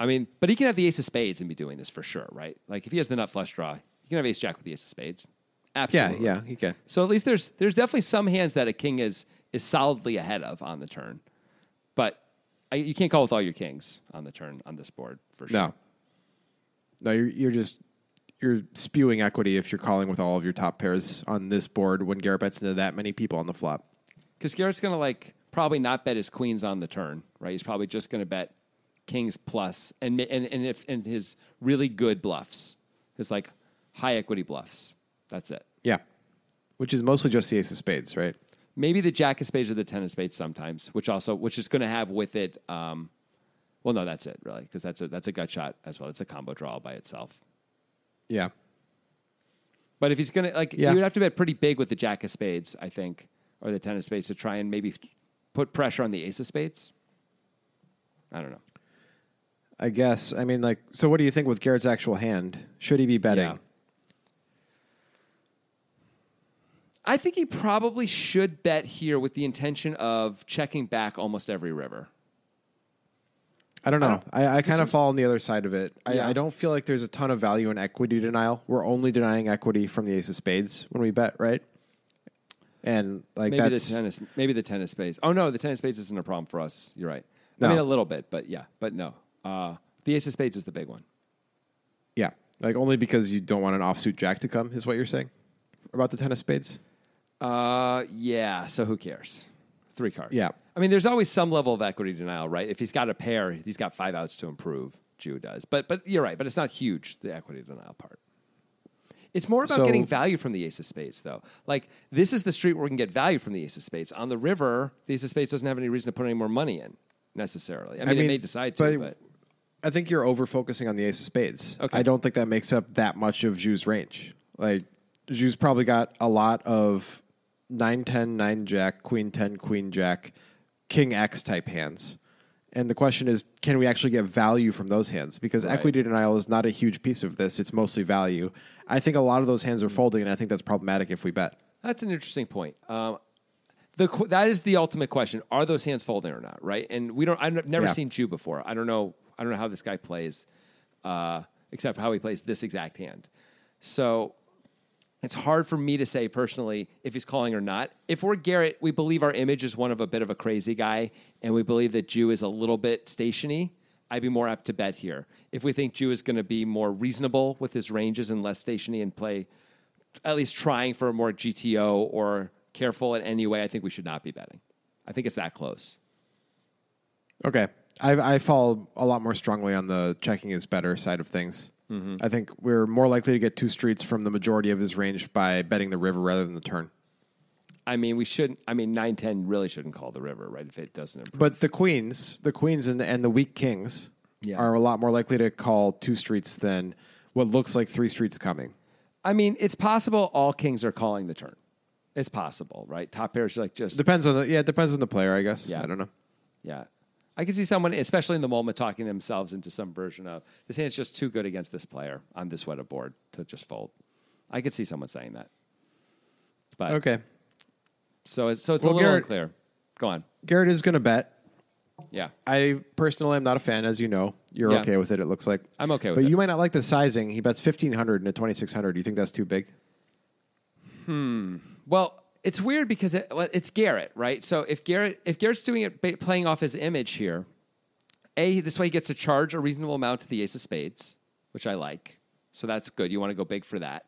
I mean, but he can have the ace of spades and be doing this for sure, right? Like if he has the nut flush draw, he can have ace jack with the ace of spades. Absolutely. Yeah, yeah, he can. So at least there's there's definitely some hands that a king is is solidly ahead of on the turn, but I, you can't call with all your kings on the turn on this board for sure. No, no, you're you're just you're spewing equity if you're calling with all of your top pairs on this board when Garrett bets into that many people on the flop. because Garrett's gonna like probably not bet his queens on the turn, right? He's probably just gonna bet kings plus and and and if and his really good bluffs, his like high equity bluffs. That's it. Yeah, which is mostly just the ace of spades, right? Maybe the jack of spades or the ten of spades sometimes, which also which is going to have with it. Um, well, no, that's it really, because that's a that's a gut shot as well. It's a combo draw by itself. Yeah, But if he's gonna like, Yeah. you would have to bet pretty big with the jack of spades, I think, or the ten of spades to try and maybe put pressure on the ace of spades. I don't know. I guess. I mean, like, so what do you think with Garrett's actual hand? Should he be betting? Yeah. I think he probably should bet here with the intention of checking back almost every river. I don't know. I, I kind of fall on the other side of it. I, Yeah. I don't feel like there's a ton of value in equity denial. We're only denying equity from the ace of spades when we bet, right? And like Maybe that's the tennis, maybe the tennis spades. Oh no, the tennis spades isn't a problem for us. You're right. I mean a little bit, but yeah, but no. Uh, the ace of spades is the big one. yeah, like only because you don't want an offsuit jack to come is what you're saying about the ten of spades. Uh, yeah. So who cares? Three cards. Yeah. I mean, there's always some level of equity denial, right? If he's got a pair, he's got five outs to improve. Zhu does, but but you're right. But it's not huge. The equity denial part. It's more about So- getting value from the ace of spades, though. Like this is the street where we can get value from the ace of spades. On the river, the ace of spades doesn't have any reason to put any more money in necessarily. I mean, it mean, may decide to, but- but, I think you're over focusing on the ace of spades. Okay. I don't think that makes up that much of Zhu's range. Like Zhu's probably got a lot of 9 10, 9 jack, queen 10, queen jack, king X type hands. And the question is, can we actually get value from those hands? Because Right. equity denial is not a huge piece of this. It's mostly value. I think a lot of those hands are folding, and I think that's problematic if we bet. That's an interesting point. Um, the qu- that is the ultimate question: Are those hands folding or not? Right? And we don't. I've never Yeah. seen Zhu before. I don't know. I don't know how this guy plays, uh, except how he plays this exact hand. So it's hard for me to say personally if he's calling or not. If we're Garrett, we believe our image is one of a bit of a crazy guy, and we believe that Zhu is a little bit stationy. I'd be more apt to bet here. If we think Zhu is going to be more reasonable with his ranges and less stationy and play at least trying for a more GTO or careful in any way, I think we should not be betting. I think it's that close. Okay. I, I fall a lot more strongly on the checking is better side of things. Mm-hmm. I think we're more likely to get two streets from the majority of his range by betting the river rather than the turn. I mean, we shouldn't. I mean, nine ten really shouldn't call the river, right? If it doesn't improve. But the queens, the queens and the, and the weak kings Yeah. are a lot more likely to call two streets than what looks like three streets coming. I mean, it's possible all kings are calling the turn. It's possible, right? Top pairs like just Depends on the yeah, it depends on the player, I guess. Yeah. I don't know. yeah. I can see someone, especially in the moment, talking themselves into some version of this hand's just too good against this player on this weather board to just fold. I could see someone saying that. But Okay. so it's so it's Well, a little Garrett- unclear. Go on. Garrett is going to bet. Yeah. I personally am not a fan, as you know. You're Yeah. okay with it. It looks like I'm okay with but it. you might not like the sizing. He bets fifteen hundred and a twenty six hundred. Do you think that's too big? Hmm. Well, it's weird because it, well, it's Garrett, right? So if Garrett if Garrett's doing it playing off his image here, a this way he gets to charge a reasonable amount to the ace of spades, which I like. So that's good. You want to go big for that.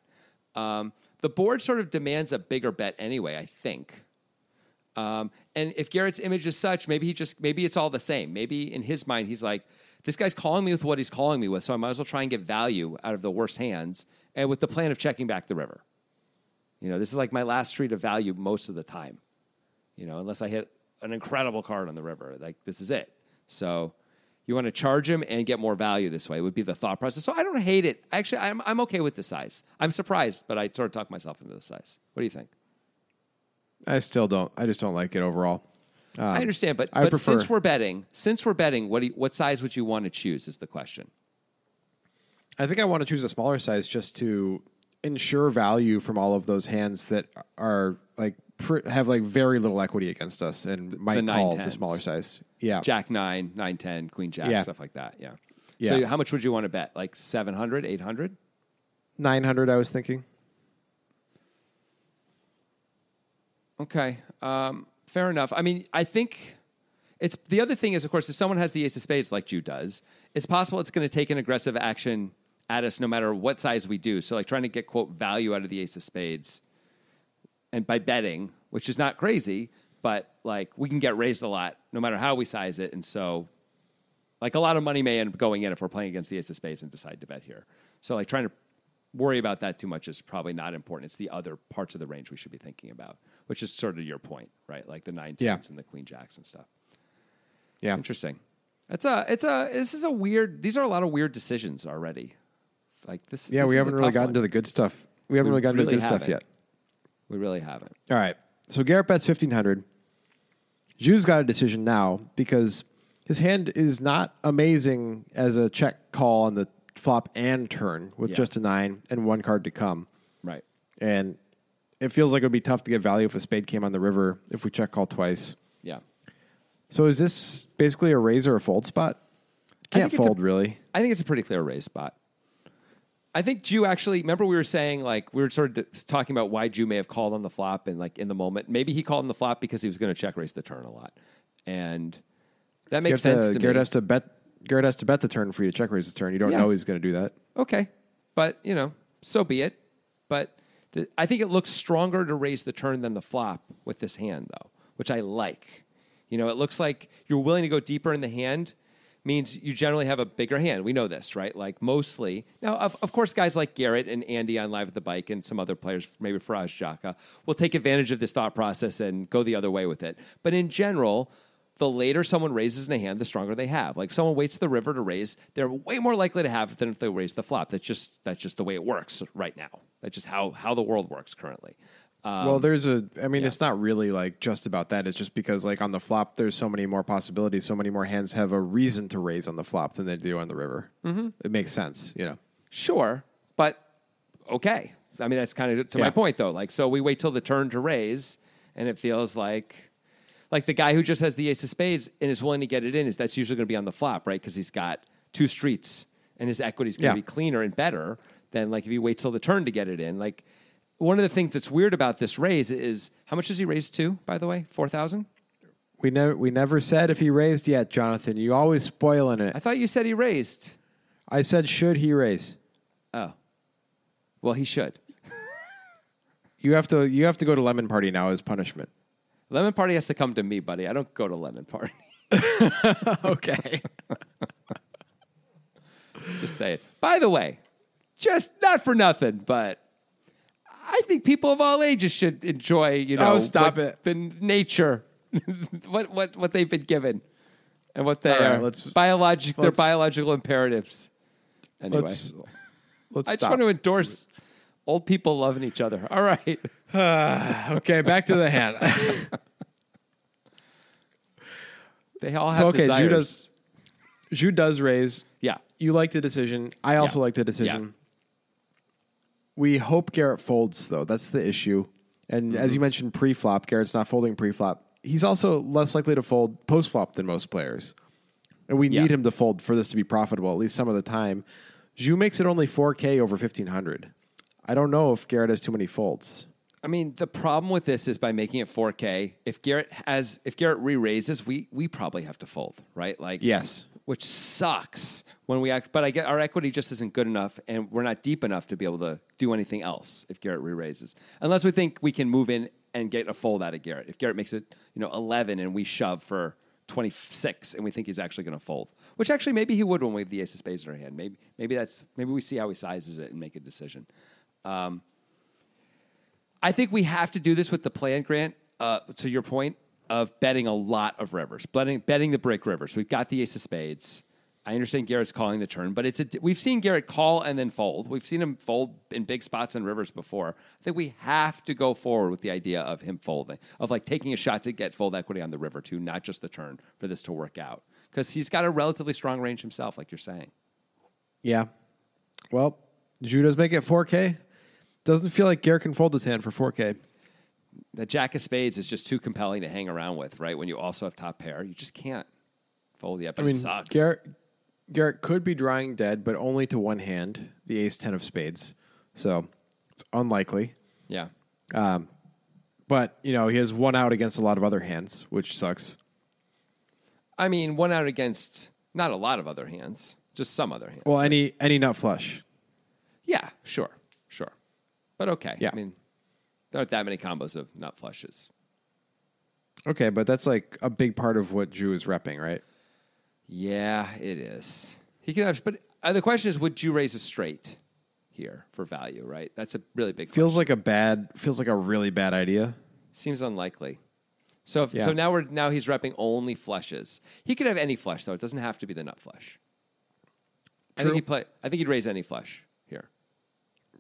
Um, the board sort of demands a bigger bet anyway. I think. Um, and if Garrett's image is such, maybe he just maybe it's all the same. Maybe in his mind he's like, this guy's calling me with what he's calling me with, so I might as well try and get value out of the worst hands, and with the plan of checking back the river. You know, this is like my last street of value most of the time. You know, unless I hit an incredible card on the river, like this is it. So you want to charge him and get more value this way it would be the thought process. So I don't hate it. Actually, I'm I'm okay with the size. I'm surprised, but I sort of talked myself into the size. What do you think? I still don't. I just don't like it overall. Um, I understand, but, I but prefer- since we're betting, since we're betting, what do you, what size would you want to choose? Is the question. I think I want to choose a smaller size just to ensure value from all of those hands that are like pr- have like very little equity against us and might nine call the smaller size. Yeah, Jack nine, nine ten, Queen Jack, Yeah. stuff like that. Yeah. Yeah. So how much would you want to bet? Like 700, 800? nine hundred. I was thinking. Okay. Um, fair enough. I mean, I think it's the other thing is, of course, if someone has the ace of spades like Zhu does, it's possible it's going to take an aggressive action at us no matter what size we do. So, like trying to get quote value out of the ace of spades, and by betting, which is not crazy, but like we can get raised a lot no matter how we size it, and so like a lot of money may end up going in if we're playing against the ace of spades and decide to bet here. So, like trying to worry about that too much is probably not important. It's the other parts of the range we should be thinking about, which is sort of your point, right? Like the nine Yeah. tens and the queen jacks and stuff. Yeah, Interesting. It's a, it's a, this is a weird. These are a lot of weird decisions already. Like this. yeah. this We is haven't really gotten one. to the good stuff. We haven't We really gotten to the good stuff haven't. yet. We really haven't. All right. So Garrett bets fifteen hundred. Zhu's got a decision now because his hand is not amazing as a check call on the flop and turn with Yeah. just a nine and one card to come. Right. And it feels like it would be tough to get value if a spade came on the river if we check call twice. Yeah. So is this basically a raise or a fold spot? Can't it's a- fold really. I think it's a pretty clear raise spot. I think Zhu actually. Remember, we were saying like we were sort of d- talking about why Zhu may have called on the flop and like in the moment. Maybe he called on the flop because he was going to check raise the turn a lot, and that makes uh, sense to, to, Garrett me. has to bet. Garrett has to bet the turn for you to check raise the turn. You don't Yeah. know he's going to do that. Okay, but you know, so be it. But the, I think it looks stronger to raise the turn than the flop with this hand, though, which I like. You know, it looks like you're willing to go deeper in the hand. Means you generally have a bigger hand. We know this, right? Like mostly. Now, of, of course, guys like Garrett and Andy on Live at the Bike and some other players, maybe Faraz Jaka, will take advantage of this thought process and go the other way with it. But in general, the later someone raises in a hand, the stronger they have. Like if someone waits the river to raise, they're way more likely to have it than if they raise the flop. That's just that's just the way it works right now. That's just how how the world works currently. Um, well, there's a. I mean, it's not really like just about that. It's just because like on the flop, there's so many more possibilities. So many more hands have a reason to raise on the flop than they do on the river. Mm-hmm. It makes sense, you know. Sure, but okay. I mean, that's kind of to my point, though. Like, so we wait till the turn to raise, and it feels like, like the guy who just has the ace of spades and is willing to get it in is that's usually going to be on the flop, right? Because he's got two streets, and his equity is going to Yeah. be cleaner and better than like if he waits till the turn to get it in. Like, one of the things that's weird about this raise is how much does he raise to? By the way, four thousand. We never we never said if he raised yet, Jonathan. You always spoiling it. I thought you said he raised. I said should he raise? Oh, well, he should. You have to you have to go to lemon party now as punishment. Lemon Party has to come to me, buddy. I don't go to Lemon Party. okay. Just say it. By the way, just not for nothing, but I think people of all ages should enjoy, you oh, know, Oh, stop what- it. the nature, what what what they've been given, and what they All right, are let's- biologic their let's- biological imperatives. Anyway, Let's let's I just stop. want to endorse old people loving each other. All right, okay, back to the hand. they all have so okay, desires. Zhu does Zhu does raise. Yeah, You like the decision. I also Yeah. like the decision. Yeah. We hope Garrett folds, though. That's the issue. And as Mm-hmm. you mentioned, pre-flop, Garrett's not folding pre-flop. He's also less likely to fold post-flop than most players. And we Yeah. need him to fold for this to be profitable, at least some of the time. Zhu makes it only 4K over 1500. I don't know if Garrett has too many folds. I mean, the problem with this is by making it 4K. If Garrett has, if Garrett re-raises, we we probably have to fold, right? Like, Yes. Which sucks when we act. But I get our equity just isn't good enough, and we're not deep enough to be able to do anything else if Garrett re-raises, unless we think we can move in and get a fold out of Garrett. If Garrett makes it, you know, 11 and we shove for 26 and we think he's actually going to fold, which actually maybe he would when we have the ace of spades in our hand. Maybe, maybe that's, maybe we see how he sizes it and make a decision. Um, I think we have to do this with the plan, Grant, uh, to your point of betting a lot of rivers, betting, betting the brick rivers. We've got the ace of spades. I understand Garrett's calling the turn, but it's a, we've seen Garrett call and then fold. We've seen him fold in big spots and rivers before. I think we have to go forward with the idea of him folding, of like taking a shot to get fold equity on the river too, not just the turn for this to work out. Because he's got a relatively strong range himself, like you're saying. Yeah. Well, does make it 4K. Doesn't feel like Garrett can fold his hand for 4K. The jack of spades is just too compelling to hang around with, right? When you also have top pair, you just can't fold yet. But I mean, it sucks. Garrett Garrett could be drawing dead, but only to one hand, the ace 10 of spades. So it's unlikely. yeah. Um, but, you know, he has one out against a lot of other hands, which sucks. I mean, one out against not a lot of other hands, just some other hands. Well, any any nut flush. Yeah, sure, sure. But okay. Yeah. I mean, there aren't that many combos of nut flushes. Okay, but that's like a big part of what Drew is repping, right? Yeah, it is. He can have, but uh, the question is, would you raise a straight here for value? Right. That's a really big. Feels like a bad feels like a really bad idea. Seems unlikely. So if, Yeah. so now we're now he's repping only flushes. He could have any flush though. It doesn't have to be the nut flush. I think True. he play. I think he'd raise any flush here.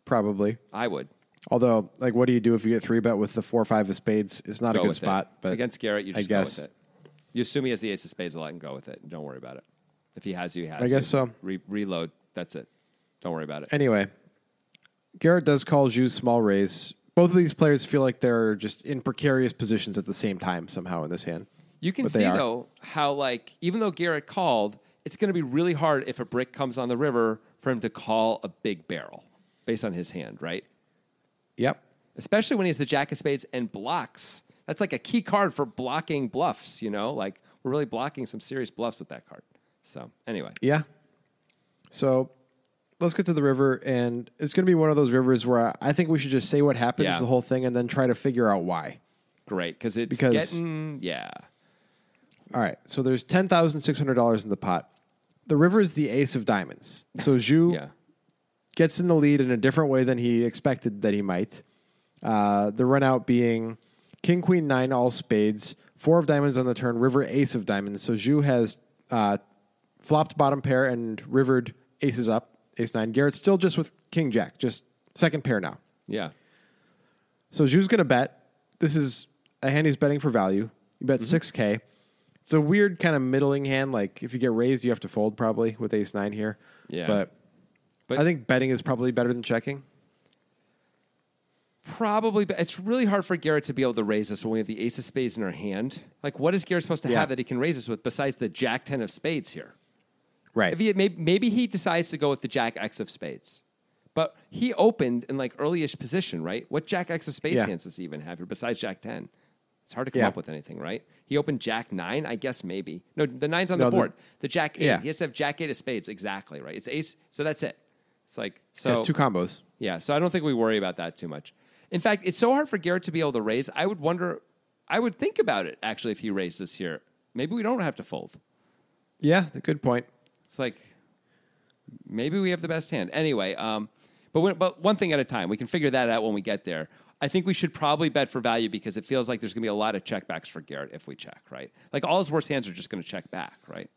Probably. I would Although, like, what do you do if you get three bet with the four or five of spades? It's not go a good spot. it. But against Garrett, you I just guess. go with it. You assume he has the ace of spades a lot and go with it. Don't worry about it. If he has you, he has I guess you. so. Re- reload. That's it. Don't worry about it. Anyway, Garrett does call Zhu small raise. Both of these players feel like they're just in precarious positions at the same time somehow in this hand. You can But see though how like even though Garrett called, it's going to be really hard if a brick comes on the river for him to call a big barrel based on his hand, right? Yep. Especially when he has the jack of spades and blocks. That's like a key card for blocking bluffs. You know, like we're really blocking some serious bluffs with that card. So anyway, Yeah. So let's get to the river, and it's going to be one of those rivers where I- think we should just say what happens, Yeah. the whole thing, and then try to figure out why. great because it's Because- getting yeah. All right. So there's ten thousand six hundred dollars in the pot. The river is the ace of diamonds. So Zhu Yeah. Gets in the lead in a different way than he expected that he might. Uh, the run out being king, queen, nine, all spades, four of diamonds on the turn, river, ace of diamonds. So Zhu has uh, flopped bottom pair and rivered aces up, ace nine. Garrett's still just with king, jack, just second pair now. Yeah. So Zhu's going to bet. This is a hand he's betting for value. You bet 6K. It's a weird kind of middling hand. Like if you get raised, you have to fold probably with ace nine here. Yeah. But, But- I think betting is probably better than checking. Probably, but it's really hard for Garrett to be able to raise us when we have the ace of spades in our hand. Like, what is Garrett supposed to Yeah. have that he can raise us with besides the jack 10 of spades here? Right. If he maybe, maybe he decides to go with the jack X of spades, but he opened in like earlyish position, right? What jack X of spades Yeah. hands does he even have here besides jack 10? It's hard to come Yeah. up with anything, right? He opened jack nine, I guess maybe. No, the nine's on No, the the- board. The, jack eight. Yeah. He has to have jack eight of spades, exactly, right? It's ace, so that's it. It's like, so. Has two combos. Yeah, so I don't think we worry about that too much. In fact, it's so hard for Garrett to be able to raise. I would wonder, I would think about it actually if he raised this here. Maybe we don't have to fold. Yeah, good point. It's like maybe we have the best hand. Anyway, um, but when, but one thing at a time. We can figure that out when we get there. I think we should probably bet for value because it feels like there's going to be a lot of checkbacks for Garrett if we check, right? Like all his worst hands are just going to check back, right?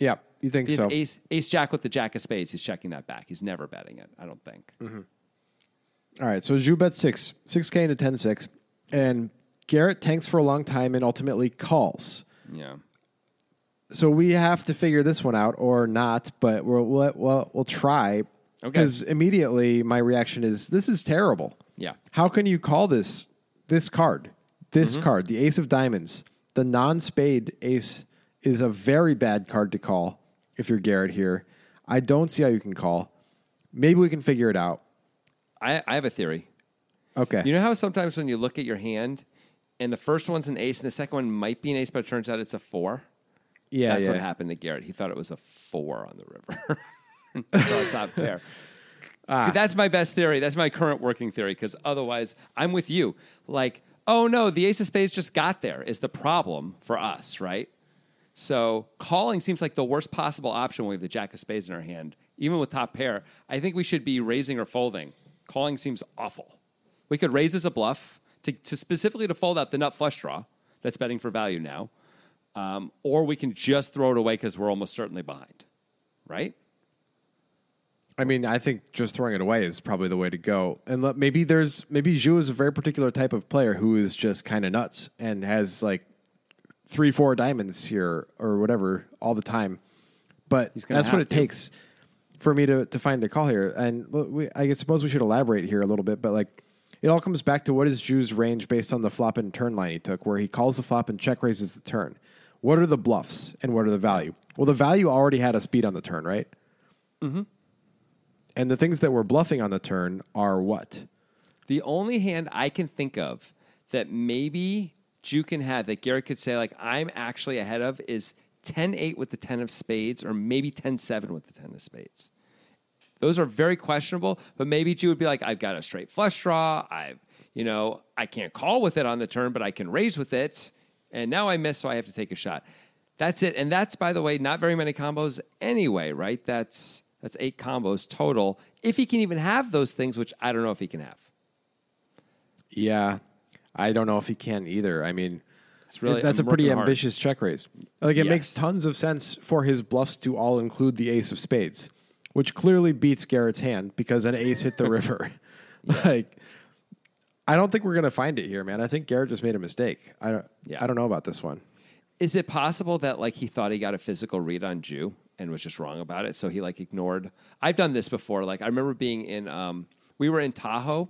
Yeah, you think he so? ace, ace jack with the jack of spades, he's checking that back. He's never betting it, I don't think. Mm-hmm. All right, so Zhu bet six, six K into 10 6. And Garrett tanks for a long time and ultimately calls. Yeah. So we have to figure this one out or not, but we'll, we'll, we'll, we'll try. Because immediately my reaction is this is terrible. Yeah. How can you call this this card? This mm-hmm. card, the ace of diamonds, the non spade ace is a very bad card to call if you're Garrett here. I don't see how you can call. Maybe we can figure it out. I, I have a theory. Okay. You know how sometimes when you look at your hand and the first one's an ace and the second one might be an ace, but it turns out it's a four? yeah, That's yeah. what happened to Garrett. He thought it was a four on the river. so it's not fair. Ah. That's my best theory. That's my current working theory because otherwise, I'm with you. Like, oh no, the ace of spades just got there is the problem for us, right? So calling seems like the worst possible option when we have the jack of spades in our hand, even with top pair. I think we should be raising or folding. Calling seems awful. We could raise as a bluff to, to specifically to fold out the nut flush draw that's betting for value now, um, or we can just throw it away because we're almost certainly behind, right? I mean, I think just throwing it away is probably the way to go. And let- maybe there's maybe Zhu is a very particular type of player who is just kind of nuts and has like three, four diamonds here or whatever all the time. But that's what it to. takes for me to, to find a call here. And we, I suppose we should elaborate here a little bit. But like, it all comes back to what is Zhu's range based on the flop and turn line he took, where he calls the flop and check raises the turn. What are the bluffs and what are the value? Well, the value already had a speed on the turn, right? Mm-hmm. And the things that we're bluffing on the turn are what? The only hand I can think of that maybe Zhu can have that Garrett could say, like, I'm actually ahead of is 10 8 with the 10 of spades, or maybe 10 7 with the 10 of spades. Those are very questionable, but maybe Zhu would be like, I've got a straight flush draw. I've, you know, I can't call with it on the turn, but I can raise with it. And now I miss, so I have to take a shot. That's it. And that's, by the way, not very many combos anyway, right? That's that's eight combos total. If he can even have those things, which I don't know if he can have. Yeah, I don't know if he can either. I mean, It's really that's I'm a pretty hard. ambitious check raise. Like it makes tons of sense for his bluffs to all include the ace of spades, which clearly beats Garrett's hand because an ace hit the river. Like, I don't think we're gonna find it here, man. I think Garrett just made a mistake. I don't. Yeah. I don't know about this one. Is it possible that like he thought he got a physical read on Zhu and was just wrong about it, so he like ignored? I've done this before. Like I remember being in, um, we were in Tahoe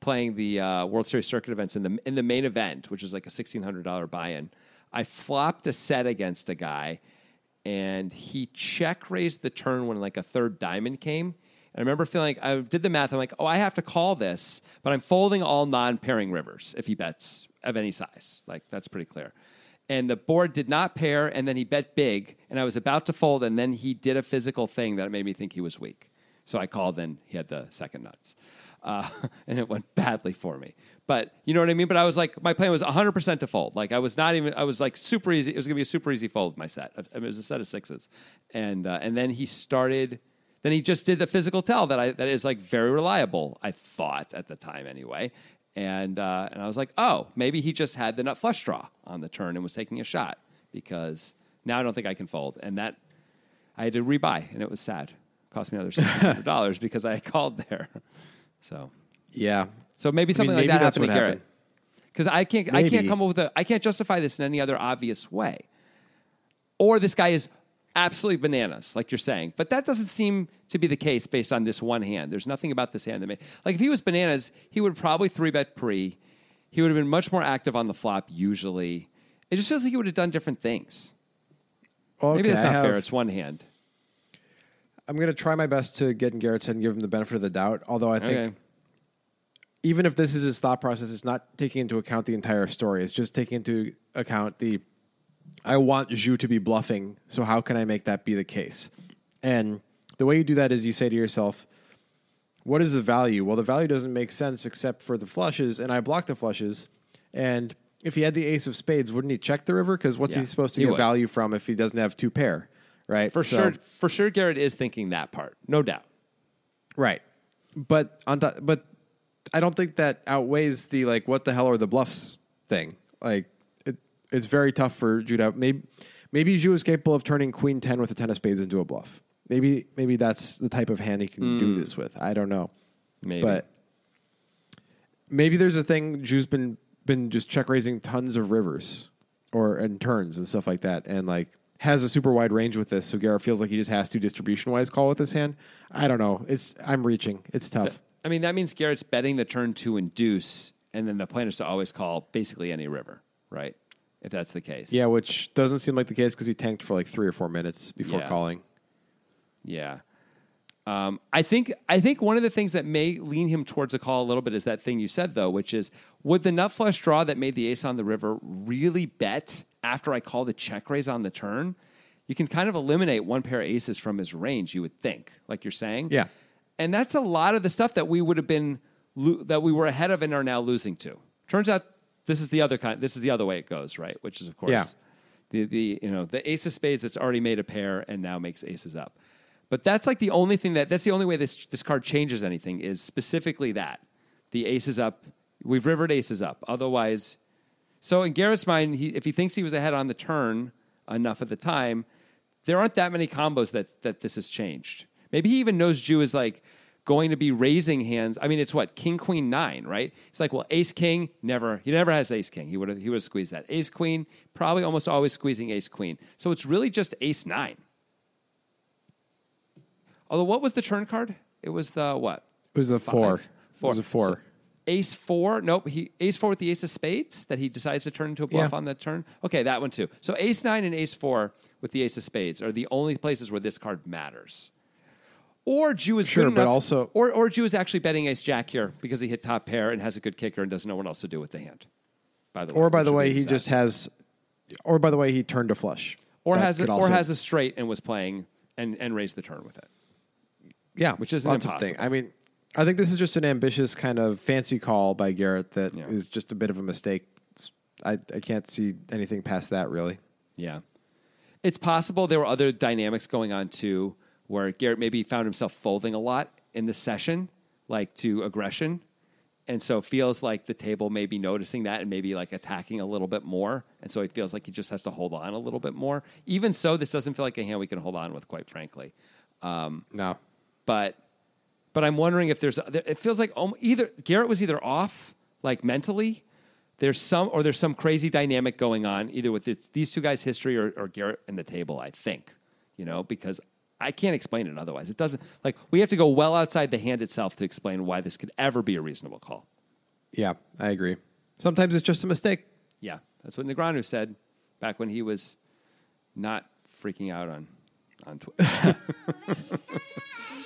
playing the uh, World Series circuit events in the in the main event, which is like a sixteen hundred dollar buy-in. I flopped a set against a guy, and he check raised the turn when like a third diamond came. And I remember feeling like I did the math. I'm like, oh, I have to call this, but I'm folding all non-pairing rivers if he bets of any size. Like that's pretty clear. And the board did not pair, and then he bet big, and I was about to fold, and then he did a physical thing that made me think he was weak. So I called, and he had the second nuts, uh, and it went badly for me. But you know what I mean. But I was like, my plan was 100 percent to fold. Like I was not even. I was like super easy. It was gonna be a super easy fold. My set. I mean, it was a set of sixes, and uh, and then he started. Then he just did the physical tell that I that is like very reliable. I thought at the time anyway, and uh, and I was like, oh, maybe he just had the nut flush draw on the turn and was taking a shot because now I don't think I can fold, and that I had to rebuy, and it was sad. cost me another six hundred dollars because I called there. So Yeah. so maybe something maybe like that happened to Garrett. Because I can't, I can't come up with a, I can't justify this in any other obvious way. Or this guy is absolutely bananas, like you're saying. But that doesn't seem to be the case based on this one hand. There's nothing about this hand that made, like if he was bananas, he would probably three bet pre. He would have been much more active on the flop usually. It just feels like he would have done different things. Okay, Maybe that's not have- fair. It's one hand. I'm going to try my best to get in Garrett's head and give him the benefit of the doubt. Although I think Okay. even if this is his thought process, it's not taking into account the entire story. It's just taking into account the I want Zhu to be bluffing, so how can I make that be the case? And the way you do that is you say to yourself, what is the value? Well, the value doesn't make sense except for the flushes, and I block the flushes. And if he had the ace of spades, wouldn't he check the river? Because what's Yeah, he supposed to he get would. value from if he doesn't have two pair, right? For So- sure, for sure, Garrett is thinking that part, no doubt. Right. But on th- but I don't think that outweighs the like what the hell are the bluffs thing. Like it, it's very tough for Judah. Maybe maybe Zhu is capable of turning queen 10 with a 10 of spades into a bluff. Maybe maybe that's the type of hand he can do hmm. this with. I don't know. Maybe. But maybe there's a thing Zhu's been been just check raising tons of rivers or and turns and stuff like that and like has a super wide range with this so Garrett feels like he just has to distribution wise call with this hand. I don't know. It's I'm reaching. It's tough. I mean, that means Garrett's betting the turn to induce, and then the plan is to always call basically any river, right? If that's the case. Yeah, which doesn't seem like the case because he tanked for like three or four minutes before Yeah. calling. Yeah. Um, I think I think one of the things that may lean him towards a call a little bit is that thing you said though, which is would the nut flush draw that made the ace on the river really bet after I call the check raise on the turn? You can kind of eliminate one pair of aces from his range, you would think, like you're saying. Yeah. and that's a lot of the stuff that we would have been lo- that we were ahead of and are now losing to. Turns out this is the other kind. This is the other way it goes, right? Which is of course Yeah. the the you know the ace of spades that's already made a pair and now makes aces up. But that's like the only thing that that's the only way this this card changes anything is specifically that the aces up. We've rivered aces up. Otherwise, so in Garrett's mind, he, if he thinks he was ahead on the turn enough at the time, there aren't that many combos that that this has changed. Maybe he even knows Zhu is like going to be raising hands. I mean, it's what King Queen nine, right? It's like well, Ace King never. He never has Ace King. He would have he would have squeezed that. Ace Queen probably almost always squeezing Ace Queen. So it's really just Ace nine. Although, what was the turn card? It was the what? It was a four. Five. It was a four. So ace four. Nope. He ace four with the ace of spades that he decides to turn into a bluff Yeah. on the turn. Okay, that one too. So ace nine and ace four with the ace of spades are the only places where this card matters. Or Zhu is Sure, good but also- or or Zhu is actually betting ace jack here because he hit top pair and has a good kicker and doesn't know what else to do with the hand. By the way, or by the way, he just has, or by the way, he turned a flush. or That has a, or has a straight and was playing and and raised the turn with it. yeah, which isn't lots of things. I mean, I think this is just an ambitious kind of fancy call by Garrett that is Yeah. just a bit of a mistake. I I can't see anything past that really. Yeah. It's possible there were other dynamics going on too, where Garrett maybe found himself folding a lot in the session, like to aggression. And so feels like the table may be noticing that and maybe like attacking a little bit more. And so he feels like he just has to hold on a little bit more. Even so, this doesn't feel like a hand we can hold on with, quite frankly. Um, no, But but I'm wondering if there's it feels like either Garrett was either off like mentally there's some or there's some crazy dynamic going on either with it's, these two guys history or, or Garrett and the table I think you know because I can't explain it otherwise it doesn't like we have to go well outside the hand itself to explain why this could ever be a reasonable call yeah, I agree. Sometimes it's just a mistake. yeah that's what Negreanu said back when he was not freaking out on on Twitter